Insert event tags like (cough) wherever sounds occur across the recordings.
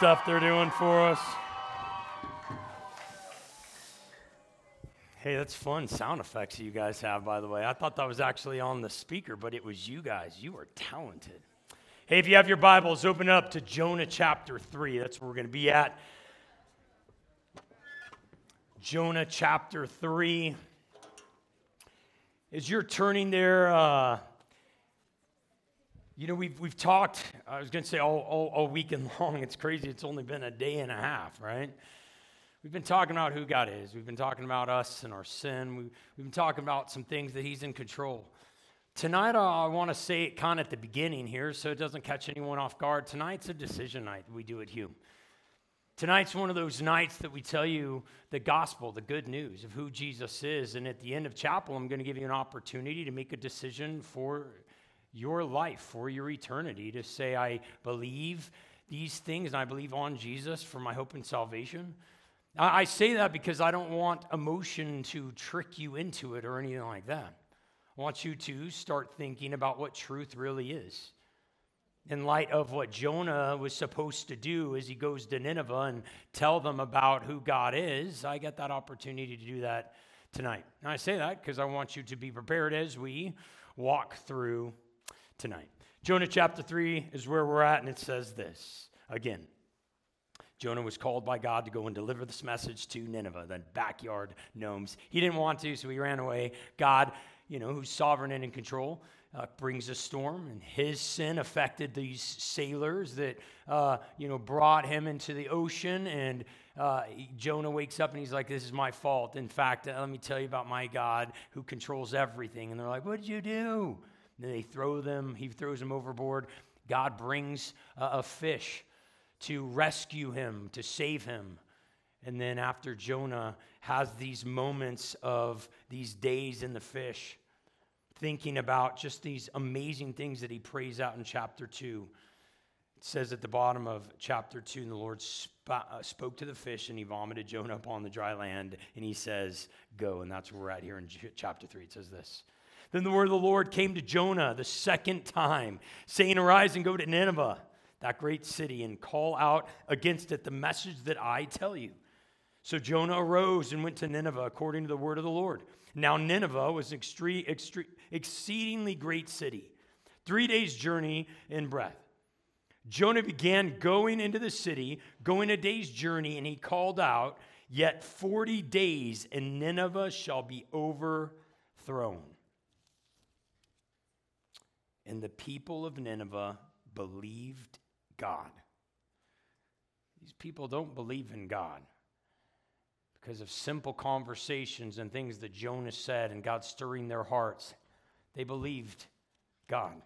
stuff they're doing for us. Hey, that's fun sound effects you guys have, by the way. I thought that was actually on the speaker, but it was you guys. You are talented. Hey, if you have your Bibles, open up to Jonah chapter 3. That's where we're going to be at. Jonah chapter 3. As you're turning there, uh, you know, we've, we've talked, I was going to say all, all, all weekend (laughs) long. It's crazy. It's only been a day and a half, right? We've been talking about who God is. We've been talking about us and our sin. We, we've been talking about some things that He's in control. Tonight, uh, I want to say it kind of at the beginning here so it doesn't catch anyone off guard. Tonight's a decision night we do at Hume. Tonight's one of those nights that we tell you the gospel, the good news of who Jesus is. And at the end of chapel, I'm going to give you an opportunity to make a decision for your life, for your eternity, to say, I believe these things and I believe on Jesus for my hope and salvation. I, say that because I don't want emotion to trick you into it or anything like that. I want you to start thinking about what truth really is. In light of what Jonah was supposed to do as he goes to Nineveh and tell them about who God is, I get that opportunity to do that tonight. And I say that because I want you to be prepared as we walk through tonight. Jonah chapter 3 is where we're at, and it says this again. Jonah was called by God to go and deliver this message to Nineveh, the backyard gnomes. He didn't want to, so he ran away. God, you know, who's sovereign and in control, uh, brings a storm, and his sin affected these sailors that, uh, you know, brought him into the ocean. And uh, Jonah wakes up and he's like, This is my fault. In fact, let me tell you about my God who controls everything. And they're like, What did you do? And they throw them, he throws them overboard. God brings a fish to rescue him, to save him. And then after Jonah has these moments of these days in the fish, thinking about just these amazing things that he prays out in chapter 2. It says at the bottom of chapter 2, and the Lord sp- uh, spoke to the fish and he vomited Jonah upon the dry land. And he says, Go. And that's where we're at here in chapter 3. It says this. Then the word of the Lord came to Jonah the second time, saying, Arise and go to Nineveh, that great city, and call out against it the message that I tell you. So Jonah arose and went to Nineveh according to the word of the Lord. Now, Nineveh was an extreme, exceedingly great city, three days' journey in breadth. Jonah began going into the city, going a day's journey, and he called out, Yet 40 days, and Nineveh shall be overthrown. And the people of Nineveh believed God. These people don't believe in God because of simple conversations and things that Jonah said and God stirring their hearts. They believed God.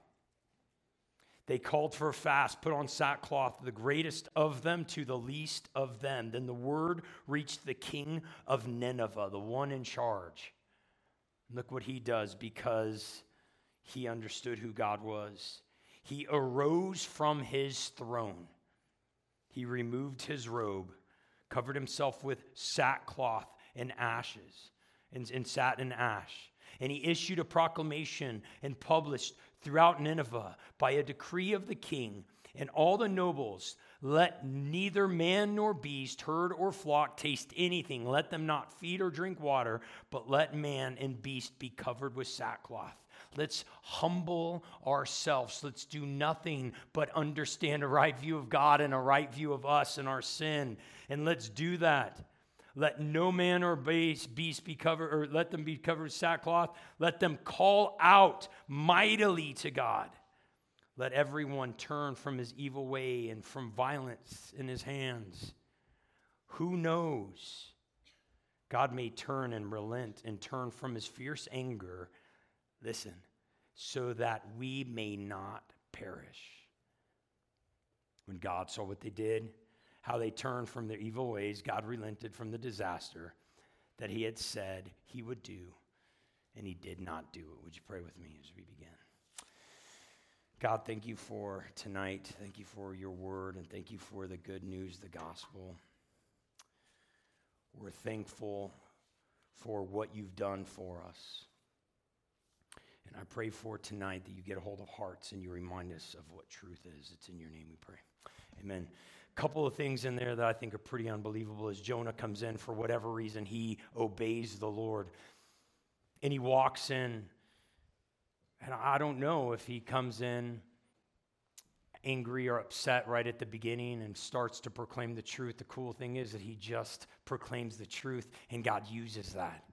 They called for a fast, put on sackcloth, the greatest of them to the least of them. Then the word reached the king of Nineveh, the one in charge. Look what he does because he understood who God was. He arose from his throne. He removed his robe, covered himself with sackcloth and ashes, and, and sat in ash. And he issued a proclamation and published throughout Nineveh by a decree of the king and all the nobles let neither man nor beast, herd or flock taste anything. Let them not feed or drink water, but let man and beast be covered with sackcloth. Let's humble ourselves. Let's do nothing but understand a right view of God and a right view of us and our sin. And let's do that. Let no man or beast be covered, or let them be covered with sackcloth. Let them call out mightily to God. Let everyone turn from his evil way and from violence in his hands. Who knows? God may turn and relent and turn from his fierce anger Listen, so that we may not perish. When God saw what they did, how they turned from their evil ways, God relented from the disaster that he had said he would do, and he did not do it. Would you pray with me as we begin? God, thank you for tonight. Thank you for your word, and thank you for the good news, the gospel. We're thankful for what you've done for us. And I pray for tonight that you get a hold of hearts and you remind us of what truth is. It's in your name we pray. Amen. A couple of things in there that I think are pretty unbelievable is Jonah comes in for whatever reason he obeys the Lord. And he walks in and I don't know if he comes in angry or upset right at the beginning and starts to proclaim the truth. The cool thing is that he just proclaims the truth and God uses that.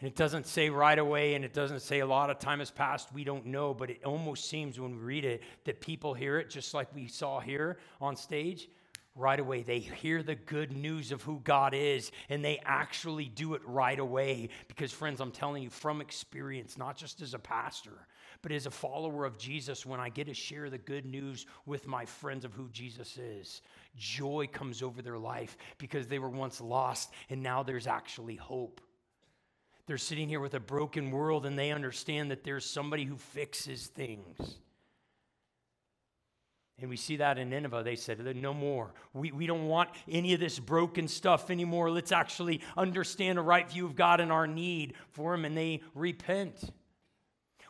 And it doesn't say right away, and it doesn't say a lot of time has passed. We don't know, but it almost seems when we read it that people hear it, just like we saw here on stage. Right away, they hear the good news of who God is, and they actually do it right away. Because, friends, I'm telling you from experience, not just as a pastor, but as a follower of Jesus, when I get to share the good news with my friends of who Jesus is, joy comes over their life because they were once lost, and now there's actually hope. They're sitting here with a broken world and they understand that there's somebody who fixes things. And we see that in Nineveh. They said, No more. We, we don't want any of this broken stuff anymore. Let's actually understand a right view of God and our need for Him. And they repent.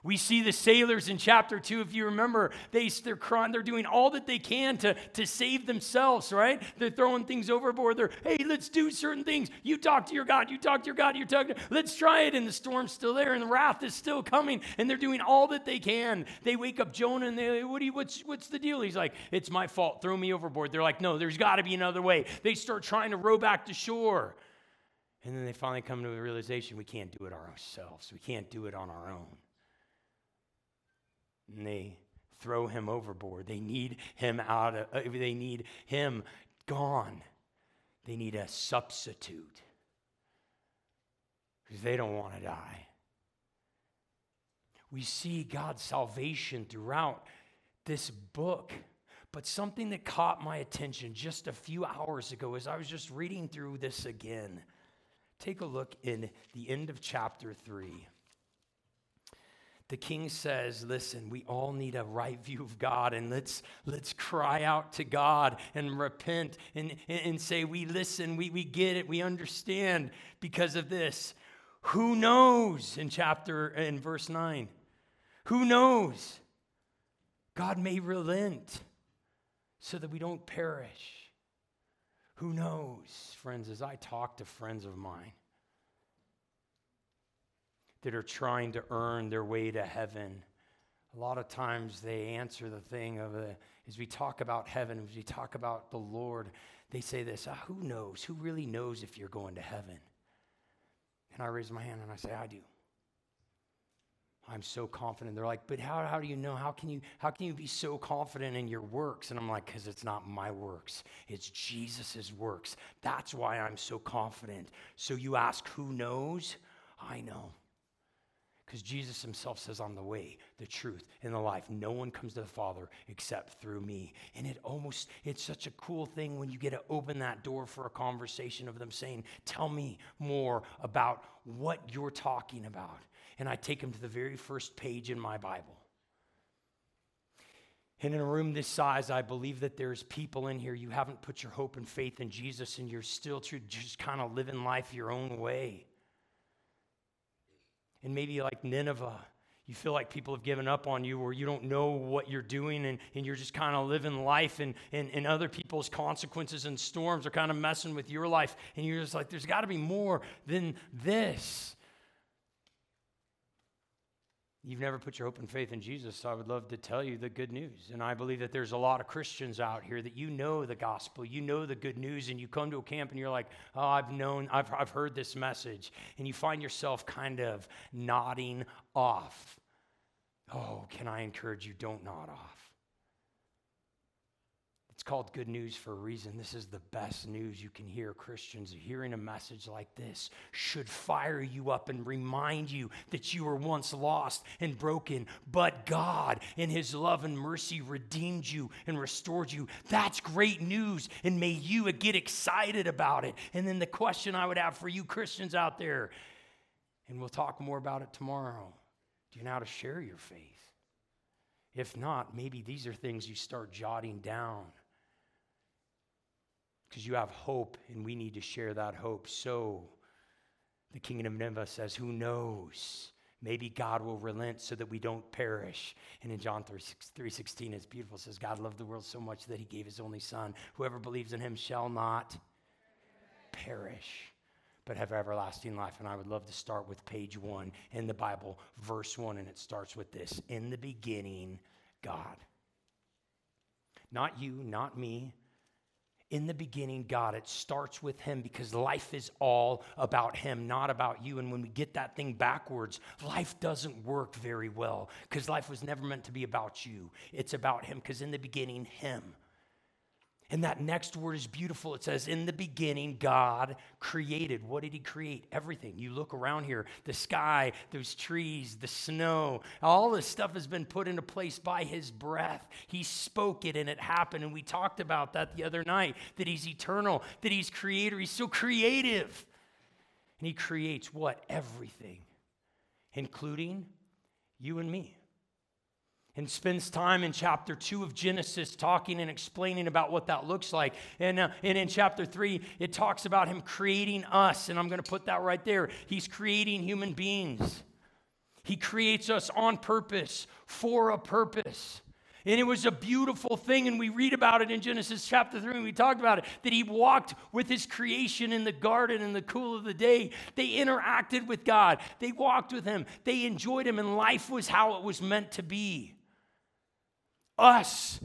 We see the sailors in chapter 2, if you remember, they, they're crying, they're doing all that they can to, to save themselves, right? They're throwing things overboard. They're, hey, let's do certain things. You talk to your God, you talk to your God, you talk to, let's try it. And the storm's still there and the wrath is still coming. And they're doing all that they can. They wake up Jonah and they, what you, what's, what's the deal? He's like, it's my fault. Throw me overboard. They're like, no, there's got to be another way. They start trying to row back to shore. And then they finally come to the realization we can't do it ourselves. We can't do it on our own and they throw him overboard. They need him out of, uh, they need him gone. They need a substitute because they don't want to die. We see God's salvation throughout this book. But something that caught my attention just a few hours ago as I was just reading through this again. Take a look in the end of chapter 3 the king says, listen, we all need a right view of God and let's, let's cry out to God and repent and, and say, we listen, we, we get it, we understand because of this. Who knows in chapter, in verse 9? Who knows? God may relent so that we don't perish. Who knows, friends, as I talk to friends of mine, that are trying to earn their way to heaven. A lot of times they answer the thing of, uh, as we talk about heaven, as we talk about the Lord, they say this ah, Who knows? Who really knows if you're going to heaven? And I raise my hand and I say, I do. I'm so confident. They're like, but how, how do you know? How can you, how can you be so confident in your works? And I'm like, because it's not my works, it's Jesus' works. That's why I'm so confident. So you ask, who knows? I know. Because Jesus himself says, I'm the way, the truth, and the life. No one comes to the Father except through me. And it almost, it's such a cool thing when you get to open that door for a conversation of them saying, Tell me more about what you're talking about. And I take them to the very first page in my Bible. And in a room this size, I believe that there's people in here, you haven't put your hope and faith in Jesus, and you're still just kind of living life your own way. And maybe like Nineveh, you feel like people have given up on you or you don't know what you're doing and, and you're just kind of living life and, and, and other people's consequences and storms are kind of messing with your life. And you're just like, there's got to be more than this. You've never put your hope and faith in Jesus, I would love to tell you the good news. And I believe that there's a lot of Christians out here that you know the gospel, you know the good news, and you come to a camp and you're like, oh, I've known, I've, I've heard this message. And you find yourself kind of nodding off. Oh, can I encourage you? Don't nod off. It's called good news for a reason. This is the best news you can hear. Christians hearing a message like this should fire you up and remind you that you were once lost and broken, but God, in His love and mercy, redeemed you and restored you. That's great news, and may you get excited about it. And then the question I would have for you, Christians out there, and we'll talk more about it tomorrow do you know how to share your faith? If not, maybe these are things you start jotting down because you have hope and we need to share that hope. So the kingdom of Nineveh says, Who knows? maybe God will relent so that we don't perish. And in John 3:16 it's beautiful it says God loved the world so much that he gave his only son. Whoever believes in him shall not perish but have everlasting life. And I would love to start with page 1 in the Bible, verse 1 and it starts with this. In the beginning God. Not you, not me, in the beginning, God. It starts with Him because life is all about Him, not about you. And when we get that thing backwards, life doesn't work very well because life was never meant to be about you. It's about Him because in the beginning, Him. And that next word is beautiful. It says, In the beginning, God created. What did He create? Everything. You look around here the sky, those trees, the snow, all this stuff has been put into place by His breath. He spoke it and it happened. And we talked about that the other night that He's eternal, that He's creator. He's so creative. And He creates what? Everything, including you and me and spends time in chapter 2 of Genesis talking and explaining about what that looks like. And, uh, and in chapter 3, it talks about him creating us. And I'm going to put that right there. He's creating human beings, he creates us on purpose, for a purpose. And it was a beautiful thing, and we read about it in Genesis chapter 3, and we talked about it that he walked with his creation in the garden in the cool of the day. They interacted with God, they walked with him, they enjoyed him, and life was how it was meant to be us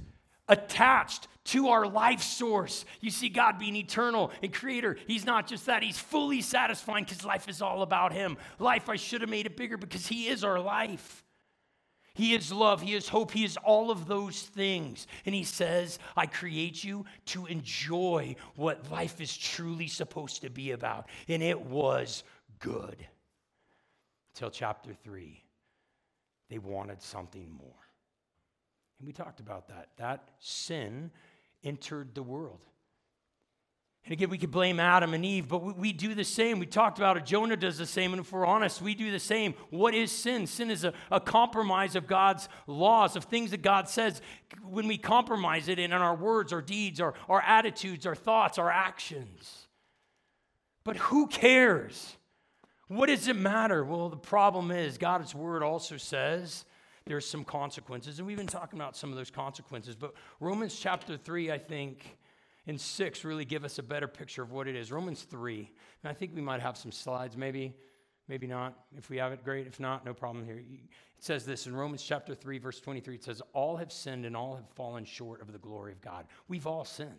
attached to our life source. You see, God being eternal and creator, He's not just that, He's fully satisfying because life is all about Him. Life, I should have made it bigger because He is our life. He is love, He is hope, He is all of those things. And He says, I create you to enjoy what life is truly supposed to be about. And it was good. Till chapter three, they wanted something more. And we talked about that. That sin entered the world. And again, we could blame Adam and Eve, but we, we, do the same. We talked about it. Jonah does the same. And if we're honest, we do the same. What is sin? Sin is a, a compromise of God's laws, of things that God says. When we compromise it in our words, our deeds, our, our attitudes, our thoughts, our actions. But who cares? What does it matter? Well, the problem is God's word also says there's some consequences. And we've been talking about some of those consequences. But Romans chapter 3, I think, and 6 really give us a better picture of what it is. Romans 3, and I think we might have some slides, maybe, maybe not. If we have it, great. If not, no problem here. It says this in Romans chapter 3, verse 23 it says, All have sinned and all have fallen short of the glory of God. We've all sinned.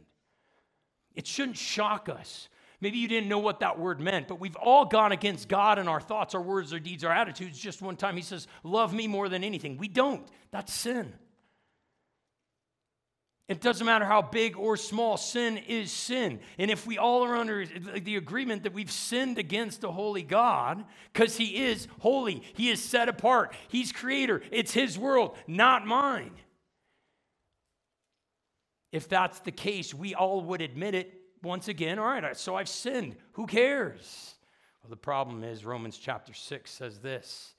It shouldn't shock us Maybe you didn't know what that word meant, but we've all gone against God in our thoughts, our words, our deeds, our attitudes. Just one time he says, Love me more than anything. We don't. That's sin. It doesn't matter how big or small, sin is sin. And if we all are under the agreement that we've sinned against a holy God, because He is holy, He is set apart, He's creator, it's His world, not mine. If that's the case, we all would admit it once again, all right, so I've sinned. Who cares? Well, the problem is Romans chapter 6 says this.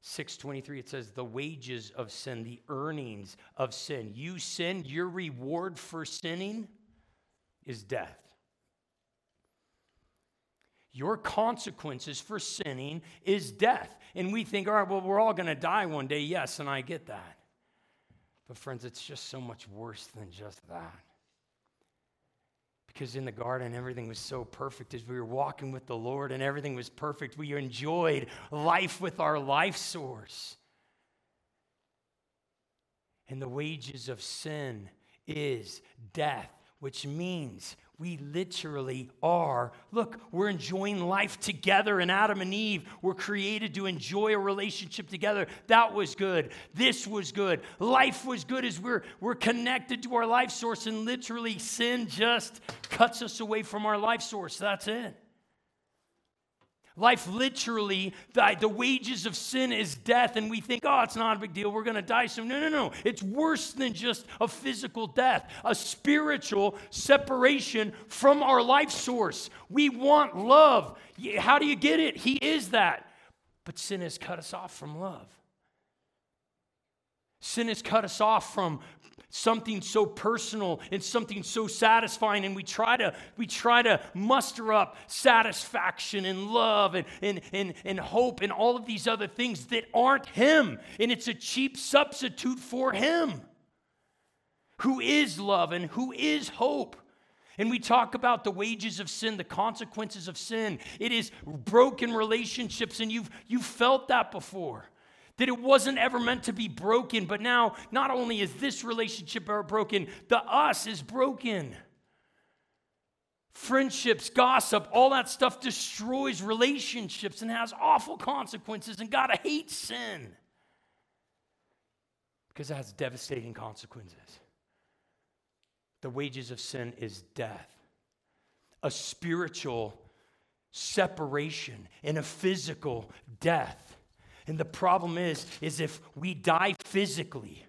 623 it says the wages of sin the earnings of sin you sin your reward for sinning is death your consequences for sinning is death and we think all right well we're all going to die one day yes and i get that but friends it's just so much worse than just that because in the garden everything was so perfect as we were walking with the Lord and everything was perfect. We enjoyed life with our life source. And the wages of sin is death, which means we literally are. Look, we're enjoying life together, and Adam and Eve were created to enjoy a relationship together. That was good. This was good. Life was good as we're, we're connected to our life source, and literally, sin just cuts us away from our life source. That's it. Life literally, the, the wages of sin is death, and we think, oh, it's not a big deal. We're going to die soon. No, no, no. It's worse than just a physical death, a spiritual separation from our life source. We want love. How do you get it? He is that. But sin has cut us off from love. Sin has cut us off from something so personal and something so satisfying and we try to we try to muster up satisfaction and love and, and, and, and hope and all of these other things that aren't him. And it's a cheap substitute for him who is love and who is hope. And we talk about the wages of sin, the consequences of sin. It is broken relationships, and you've, you've felt that before that it wasn't ever meant to be broken, but now not only is this relationship broken, the us is broken. Friendships, gossip, all that stuff destroys relationships and has awful consequences, and God hates sin because it has devastating consequences. The wages of sin is death, a spiritual separation, and a physical death. And the problem is, is if we die physically,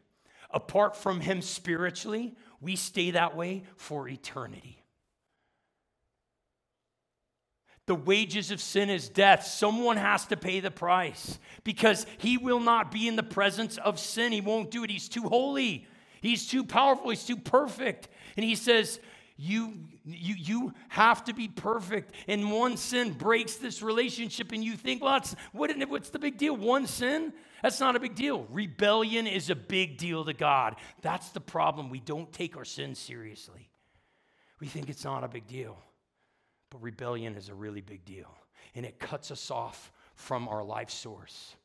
apart from him spiritually, we stay that way for eternity. The wages of sin is death. Someone has to pay the price because he will not be in the presence of sin. He won't do it. He's too holy. He's too powerful. He's too perfect. And he says, you, you, you have to be perfect. And one sin breaks this relationship, and you think, well, that's, what, what's the big deal? One sin? That's not a big deal. Rebellion is a big deal to God. That's the problem. We don't take our sin seriously. We think it's not a big deal. But rebellion is a really big deal, and it cuts us off from our life source.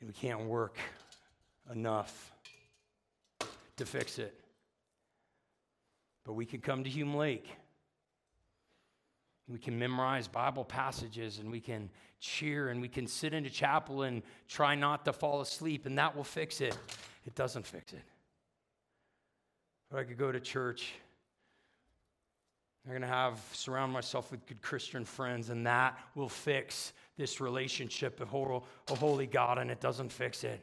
And we can't work enough to fix it. But we can come to Hume Lake. We can memorize Bible passages and we can cheer and we can sit in a chapel and try not to fall asleep, and that will fix it. It doesn't fix it. Or I could go to church. I'm going to have surround myself with good Christian friends, and that will fix this relationship of holy God, and it doesn't fix it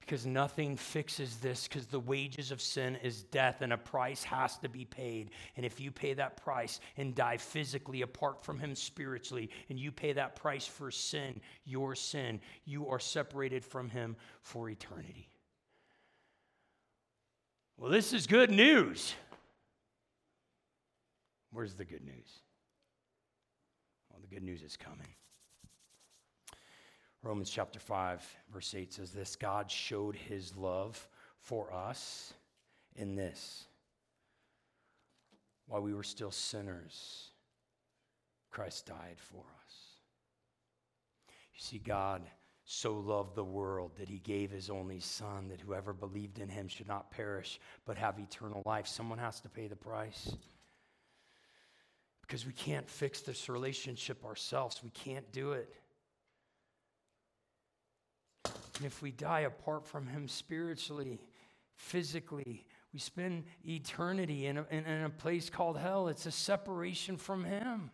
because nothing fixes this because the wages of sin is death and a price has to be paid. And if you pay that price and die physically apart from Him spiritually, and you pay that price for sin, your sin, you are separated from Him for eternity. Well, this is good news. Where's the good news? Well, the good news is coming. Romans chapter 5, verse 8 says this God showed his love for us in this. While we were still sinners, Christ died for us. You see, God so loved the world that he gave his only Son, that whoever believed in him should not perish, but have eternal life. Someone has to pay the price. Because we can't fix this relationship ourselves, we can't do it. And if we die apart from Him spiritually, physically, we spend eternity in a, in, in a place called hell. It's a separation from Him.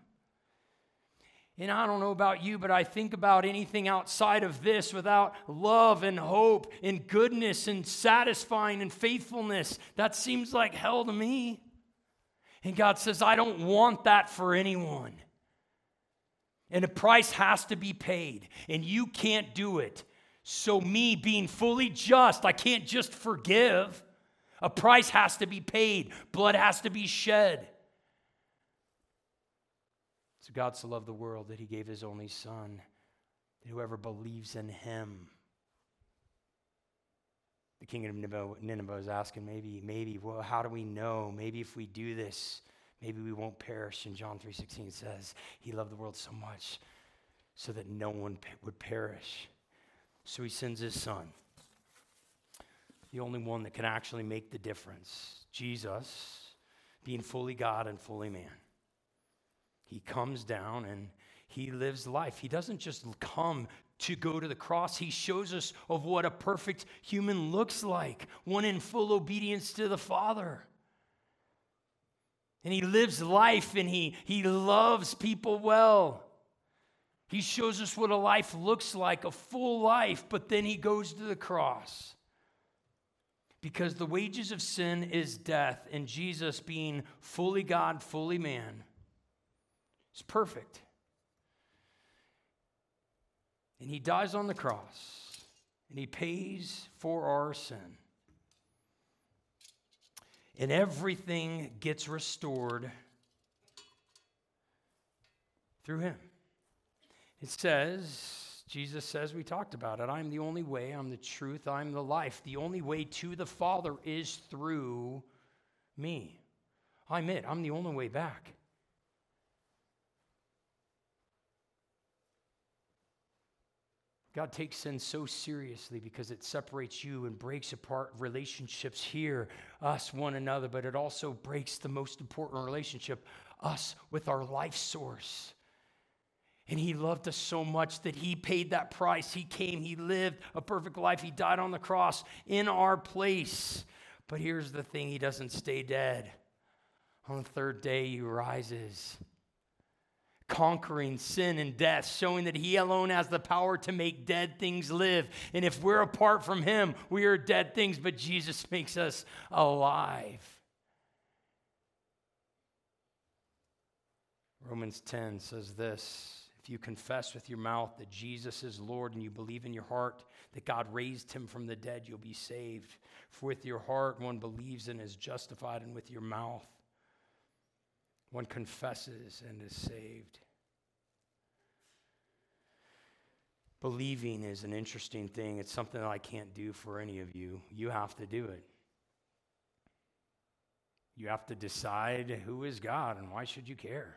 And I don't know about you, but I think about anything outside of this without love and hope and goodness and satisfying and faithfulness. That seems like hell to me. And God says, I don't want that for anyone. And a price has to be paid, and you can't do it. So, me being fully just, I can't just forgive. A price has to be paid, blood has to be shed. So, God so loved the world that he gave his only Son, that whoever believes in him. The king of Nineveh is asking, maybe, maybe, well, how do we know? Maybe if we do this, maybe we won't perish. And John 3.16 says, he loved the world so much so that no one would perish so he sends his son, the only one that can actually make the difference Jesus, being fully God and fully man. He comes down and he lives life. He doesn't just come to go to the cross. He shows us of what a perfect human looks like, one in full obedience to the Father. And he lives life and he, he loves people well. He shows us what a life looks like, a full life, but then he goes to the cross. Because the wages of sin is death, and Jesus, being fully God, fully man, is perfect. And he dies on the cross. and he pays for our sin. And everything gets restored through him. It says, Jesus says, we talked about it. I'm the only way, I'm the truth, I'm the life. The only way to the Father is through me. I'm it, I'm the only way back. God takes sin so seriously because it separates you and breaks apart relationships here, us, one another, but it also breaks the most important relationship, us with our life source. And he loved us so much that he paid that price. He came, he lived a perfect life, he died on the cross in our place. But here's the thing he doesn't stay dead. On the third day, he rises, conquering sin and death, showing that he alone has the power to make dead things live. And if we're apart from him, we are dead things, but Jesus (laughs) makes us alive. Romans 10 says this if you confess with your mouth that Jesus is Lord and you believe in your heart that God raised him from the dead, you'll be saved. For with your heart one believes and is justified, and with your mouth one confesses and is saved. Believing is an interesting thing. It's something that I can't do for any of you. You have to do it. You have to decide who is God and why should you care?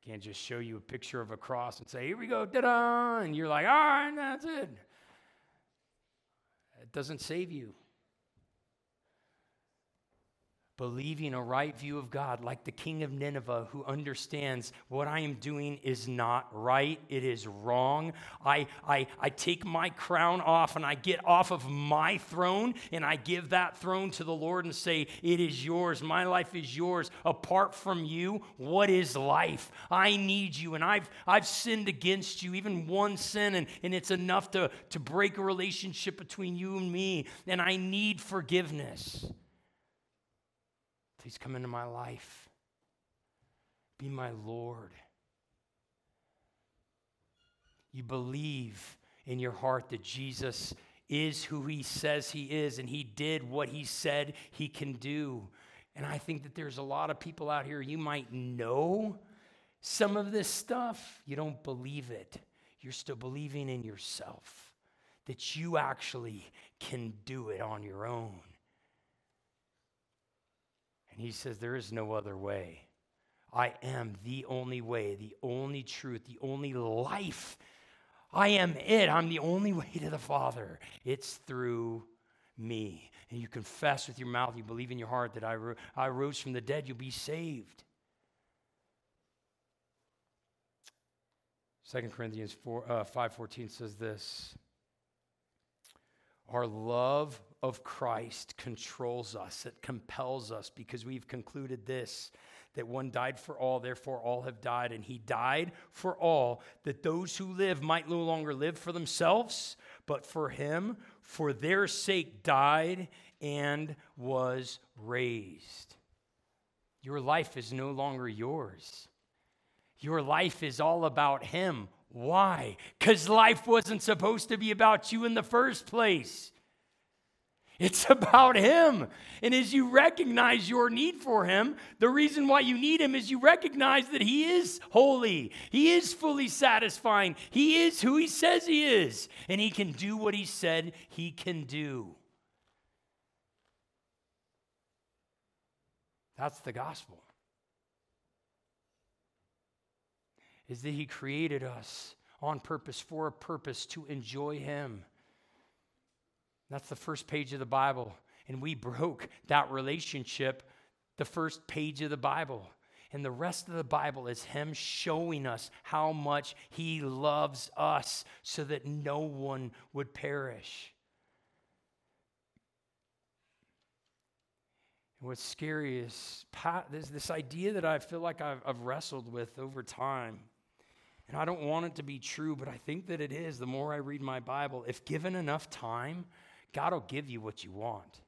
I can't just show you a picture of a cross and say, here we go, da da, and you're like, all right, that's it. It doesn't save you believing a right view of God, like the king of Nineveh, who understands what I am doing is not right, it is wrong. I, I, I take my crown off and I get off of my throne and I give that throne to the Lord and say, It is yours. My life is yours. Apart from you, what is life? I need you and I've, I've sinned against you, even one sin, and, and it's enough to, to break a relationship between you and me, and I need forgiveness. Please come into my life. Be my Lord. You believe in your heart that Jesus is who he says he is, and he did what he said he can do. And I think that there's a lot of people out here, you might know some of this stuff, you don't believe it. You're still believing in yourself, that you actually can do it on your own. And he says, There is no other way. I am the only way, the only truth, the only life. I am it. I'm the only way to the Father. It's through me. And you confess with your mouth, you believe in your heart that I, ro- I rose from the dead, you'll be saved. 2 Corinthians 4, uh, 5.14 says this. Our love of Christ controls us, it compels us because we've concluded this that one died for all, therefore all have died, and he died for all, that those who live might no longer live for themselves, but for him, for their sake died and was raised. Your life is no longer yours. Your life is all about him. Why? Because life wasn't supposed to be about you in the first place. It's about Him. And as you recognize your need for Him, the reason why you need Him is you recognize that He is holy, He is fully satisfying, He is who He says He is, and He can do what He said He can do. That's the gospel. Is that He created us on purpose, for a purpose, to enjoy Him. That's the first page of the Bible. And we broke that relationship the first page of the Bible. And the rest of the Bible is Him showing us how much He loves us so that no one would perish. And what's scary is there's this idea that I feel like I've, I've wrestled with over time. And I don't want it to be true, but I think that it is the more I read my Bible. If given enough time, God will give you what you want.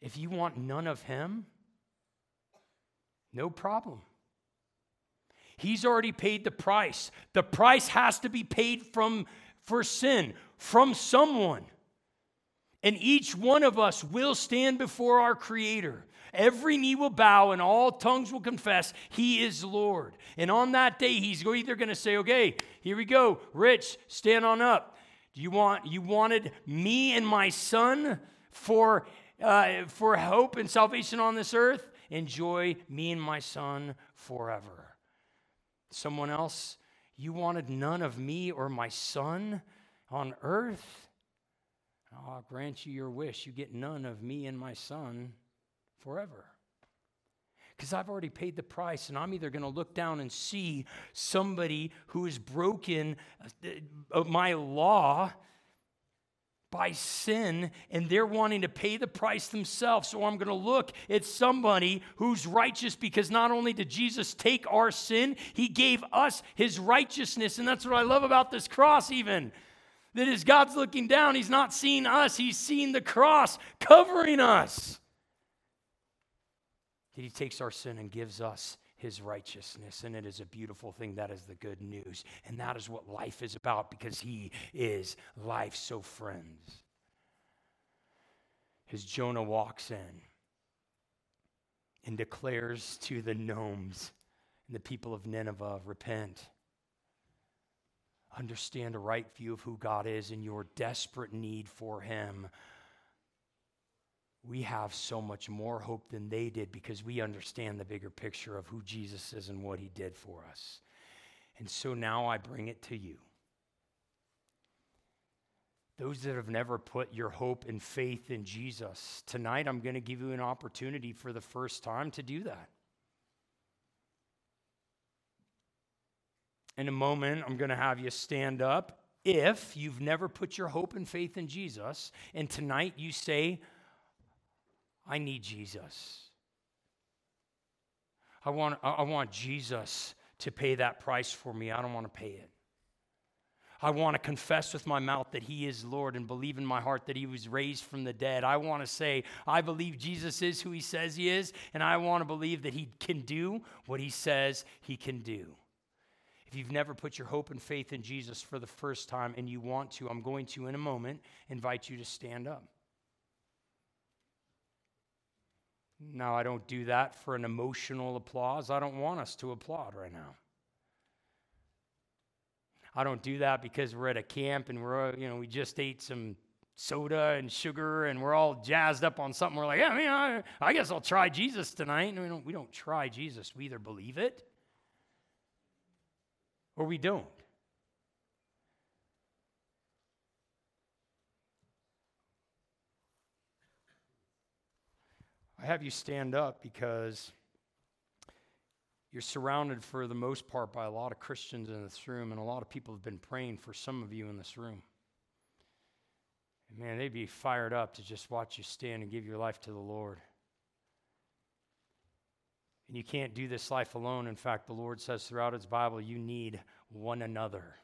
If you want none of Him, no problem. He's already paid the price. The price has to be paid from for sin from someone. And each one of us will stand before our creator. Every knee will bow and all tongues will confess he is Lord. And on that day, he's either going to say, okay, here we go, Rich, stand on up. Do you want you wanted me and my son for uh, for hope and salvation on this earth? Enjoy me and my son forever. Someone else, you wanted none of me or my son on earth? I'll grant you your wish. You get none of me and my son forever. Because I've already paid the price, and I'm either going to look down and see somebody who has broken uh, my law by sin and they're wanting to pay the price themselves. So I'm going to look at somebody who's righteous because not only did Jesus take our sin, he gave us his righteousness. And that's what I love about this cross, even. That as God's looking down, he's not seeing us, he's seeing the cross covering us that he takes our sin and gives us his righteousness. And it is a beautiful thing. That is the good news. And that is what life is about because he is life. So, friends, as Jonah walks in and declares to the gnomes and the people of Nineveh, repent. Understand a right view of who God is and your desperate need for Him we have so much more hope than they did because we understand the bigger picture of who Jesus is and what he did for us. And so now I bring it to you. Those that have never put your hope and faith in Jesus, tonight I'm going to give you an opportunity for the first time to do that. In a moment, I'm going to have you stand up if you've never put your hope and faith in Jesus, and tonight you say, I need Jesus. I want, I want Jesus to pay that price for me. I don't want to pay it. I want to confess with my mouth that He is Lord and believe in my heart that He was raised from the dead. I want to say, I believe Jesus is who He says He is, and I want to believe that He can do what He says He can do. If you've never put your hope and faith in Jesus for the first time and you want to, I'm going to, in a moment, invite you to stand up. Now, I don't do that for an emotional applause. I don't want us to applaud right now. I don't do that because we're at a camp and we're, you know, we just ate some soda and sugar and we're all jazzed up on something. We're like, yeah, I mean, I, I guess I'll try Jesus tonight. we don't, we don't try Jesus. We either believe it or we don't. I have you stand up because you're surrounded for the most part by a lot of Christians in this room, and a lot of people have been praying for some of you in this room. And man, they'd be fired up to just watch you stand and give your life to the Lord. And you can't do this life alone. In fact, the Lord says throughout His Bible, you need one another.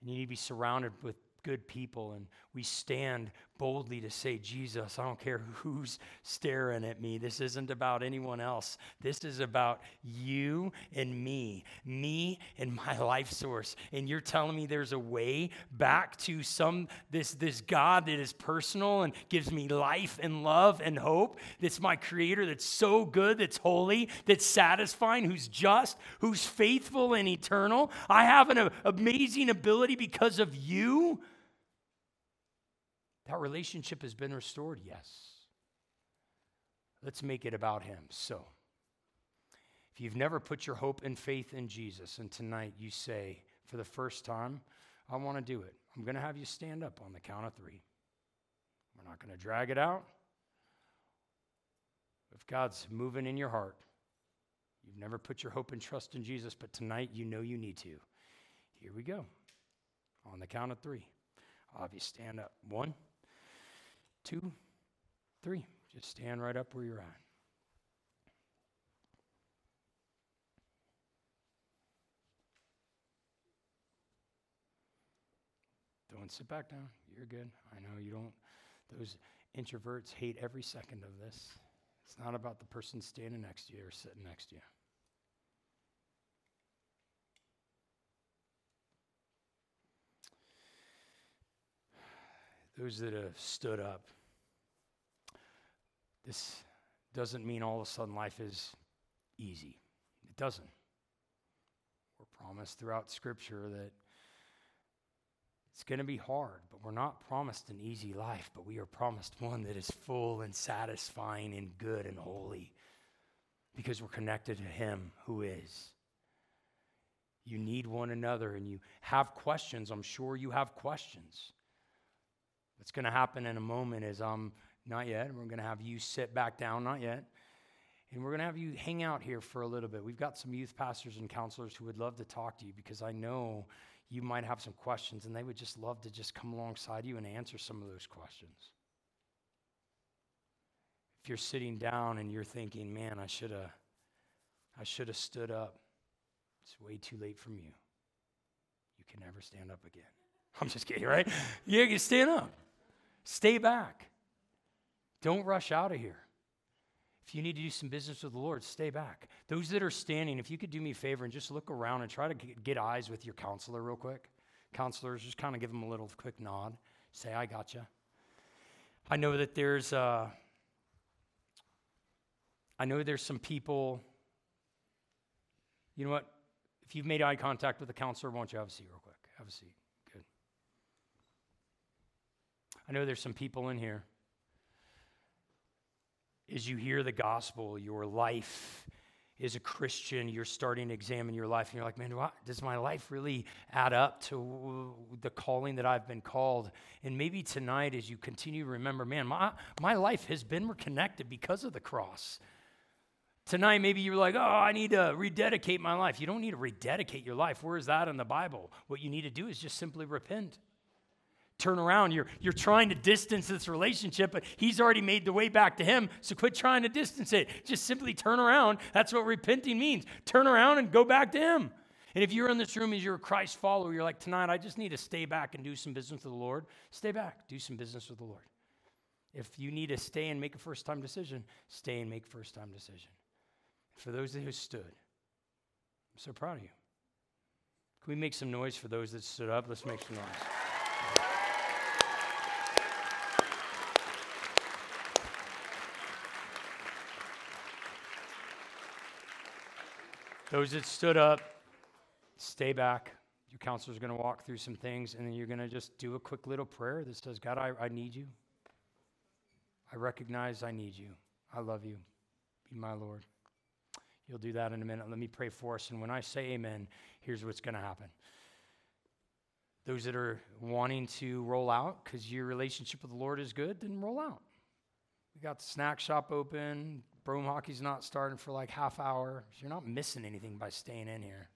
And you need to be surrounded with good people. And we stand boldly to say, Jesus, I don't care who's staring at me. This isn't about anyone else. This is about you and me, me and my (laughs) life source. And you're telling me there's a way back to some this this God that is personal and gives me life and love and hope. That's my creator that's so good, that's holy, that's satisfying, who's just, who's faithful and eternal. I have an amazing ability because of you that relationship has been restored? Yes. Let's make it about Him. So, if you've never put your hope and faith in Jesus, and tonight you say, for the first time, I want to do it, I'm going to have you stand up on the count of three. We're not going to drag it out. If God's moving in your heart, you've never put your hope and trust in Jesus, but tonight you know you need to. Here we go. On the count of three. You stand up. One two, three. Just stand right up where you're at. Don't sit back down. You're good. I know you don't. Those introverts hate every second of this. It's not about the person standing next to you or sitting next to you. Those that have stood up. This doesn't mean all of a sudden life is easy. It doesn't. We're promised throughout Scripture that it's going to be hard, but we're not promised an easy life, but we are promised one that is full and satisfying and good and holy because we're connected to Him who is. You need one another and you have questions. I'm sure you have questions. What's going to happen in a moment is um, not yet. We're going to have you sit back down, not yet. And we're going to have you hang out here for a little bit. We've got some youth pastors and counselors who would love to talk to you because I know you might have some questions and they would just love to just come alongside you and answer some of those questions. If you're sitting down and you're thinking, man, I should have I should have stood up. It's way too late for you. You can never stand up again. (laughs) I'm just kidding, right? Yeah, you can stand up. Stay back. Don't rush out of here. If you need to do some business with the Lord, stay back. Those that are standing, if you could do me a favor and just look around and try to get eyes with your counselor real quick. Counselors, just kind of give them a little quick nod. Say, I got you. I know that there's, uh, I know there's some people. You know what? If you've made eye contact with the counselor, why don't you have a seat real quick? Have a seat. Good. I know there's some people in here as you hear the gospel, your life is a Christian, you're starting to examine your life and you're like, man, do I, does my life really add up to the calling that I've been called? And maybe tonight, as you continue to remember, man, my, my life has been reconnected because of the cross. Tonight, maybe you're like, oh, I need to rededicate my life. You don't need to rededicate your life. Where is that in the Bible? What you need to do is just simply repent turn around. You're, you're trying to distance this relationship, but he's already made the way back to him. So quit trying to distance it. Just simply turn around. That's what repenting means. Turn around and go back to him. And if you're in this room as you're a Christ follower, you're like, tonight, I just need to stay back and do some business with the Lord. Stay back, do some business with the Lord. If you need to stay and make a first time decision, stay and make first time decision. For those who stood, I'm so proud of you. Can we make some noise for those that stood up? Let's make some noise. Those that stood up, stay back. Your counselor is going to walk through some things, and then you're going to just do a quick little prayer that says, God, I, I need you. I recognize I need you. I love you. Be my Lord. You'll do that in a minute. Let me pray for us. And when I say amen, here's what's going to happen. Those that are wanting to roll out because your relationship with the Lord is good, then roll out. We got the snack shop open. Broom hockey's not starting for like half hour. You're not missing anything by staying in here.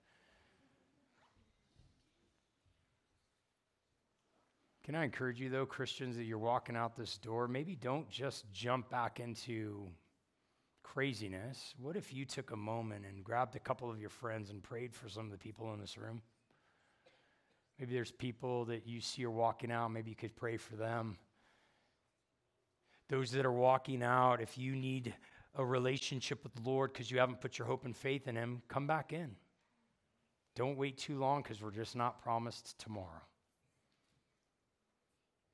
Can I encourage you, though, Christians, that you're walking out this door, maybe don't just jump back into craziness. What if you took a moment and grabbed a couple of your friends and prayed for some of the people in this room? Maybe there's people that you see are walking out. Maybe you could pray for them. Those that are walking out, if you need a relationship with the Lord because you haven't put your hope and faith in Him, come back in. Don't wait too long because we're just not promised tomorrow.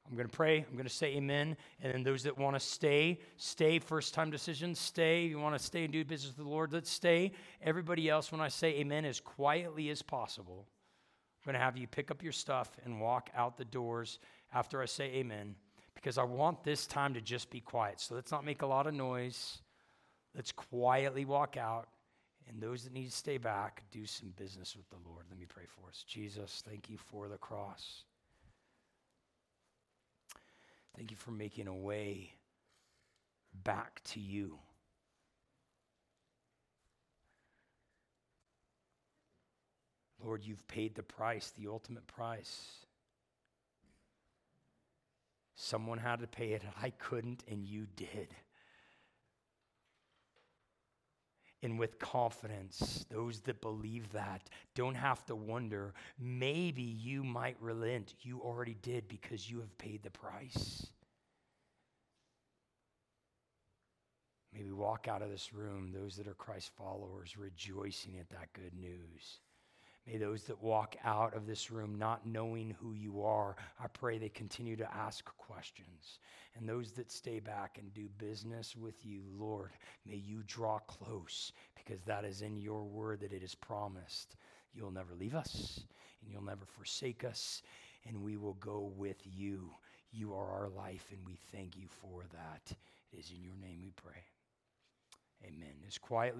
I'm going to pray. I'm going to say amen. And then those that want to stay, stay. First time decisions, stay. You want to stay and do business with the Lord, let's stay. Everybody else, when I say amen, as quietly as possible, I'm going to have you pick up your stuff and walk out the doors after I say amen because I want this time to just be quiet. So let's not make a lot of noise. Let's quietly walk out. And those that need to stay back, do some business with the Lord. Let me pray for us. Jesus, thank you for the cross. Thank you for making a way back to you. Lord, you've paid the price, the ultimate price. Someone had to pay it, and I couldn't, and you did. And with confidence. Those that believe that don't have to wonder. Maybe you might relent. You already did because you have paid the price. Maybe walk out of this room, those that are Christ followers, rejoicing at that good news. May those that walk out of this room not knowing who you are, I pray they continue to ask questions. And those that stay back and do business with you, Lord, may you draw close because that is in your word that it is promised. You'll never leave us and you'll never forsake us, and we will go with you. You are our life, and we thank you for that. It is in your name we pray. Amen. As quietly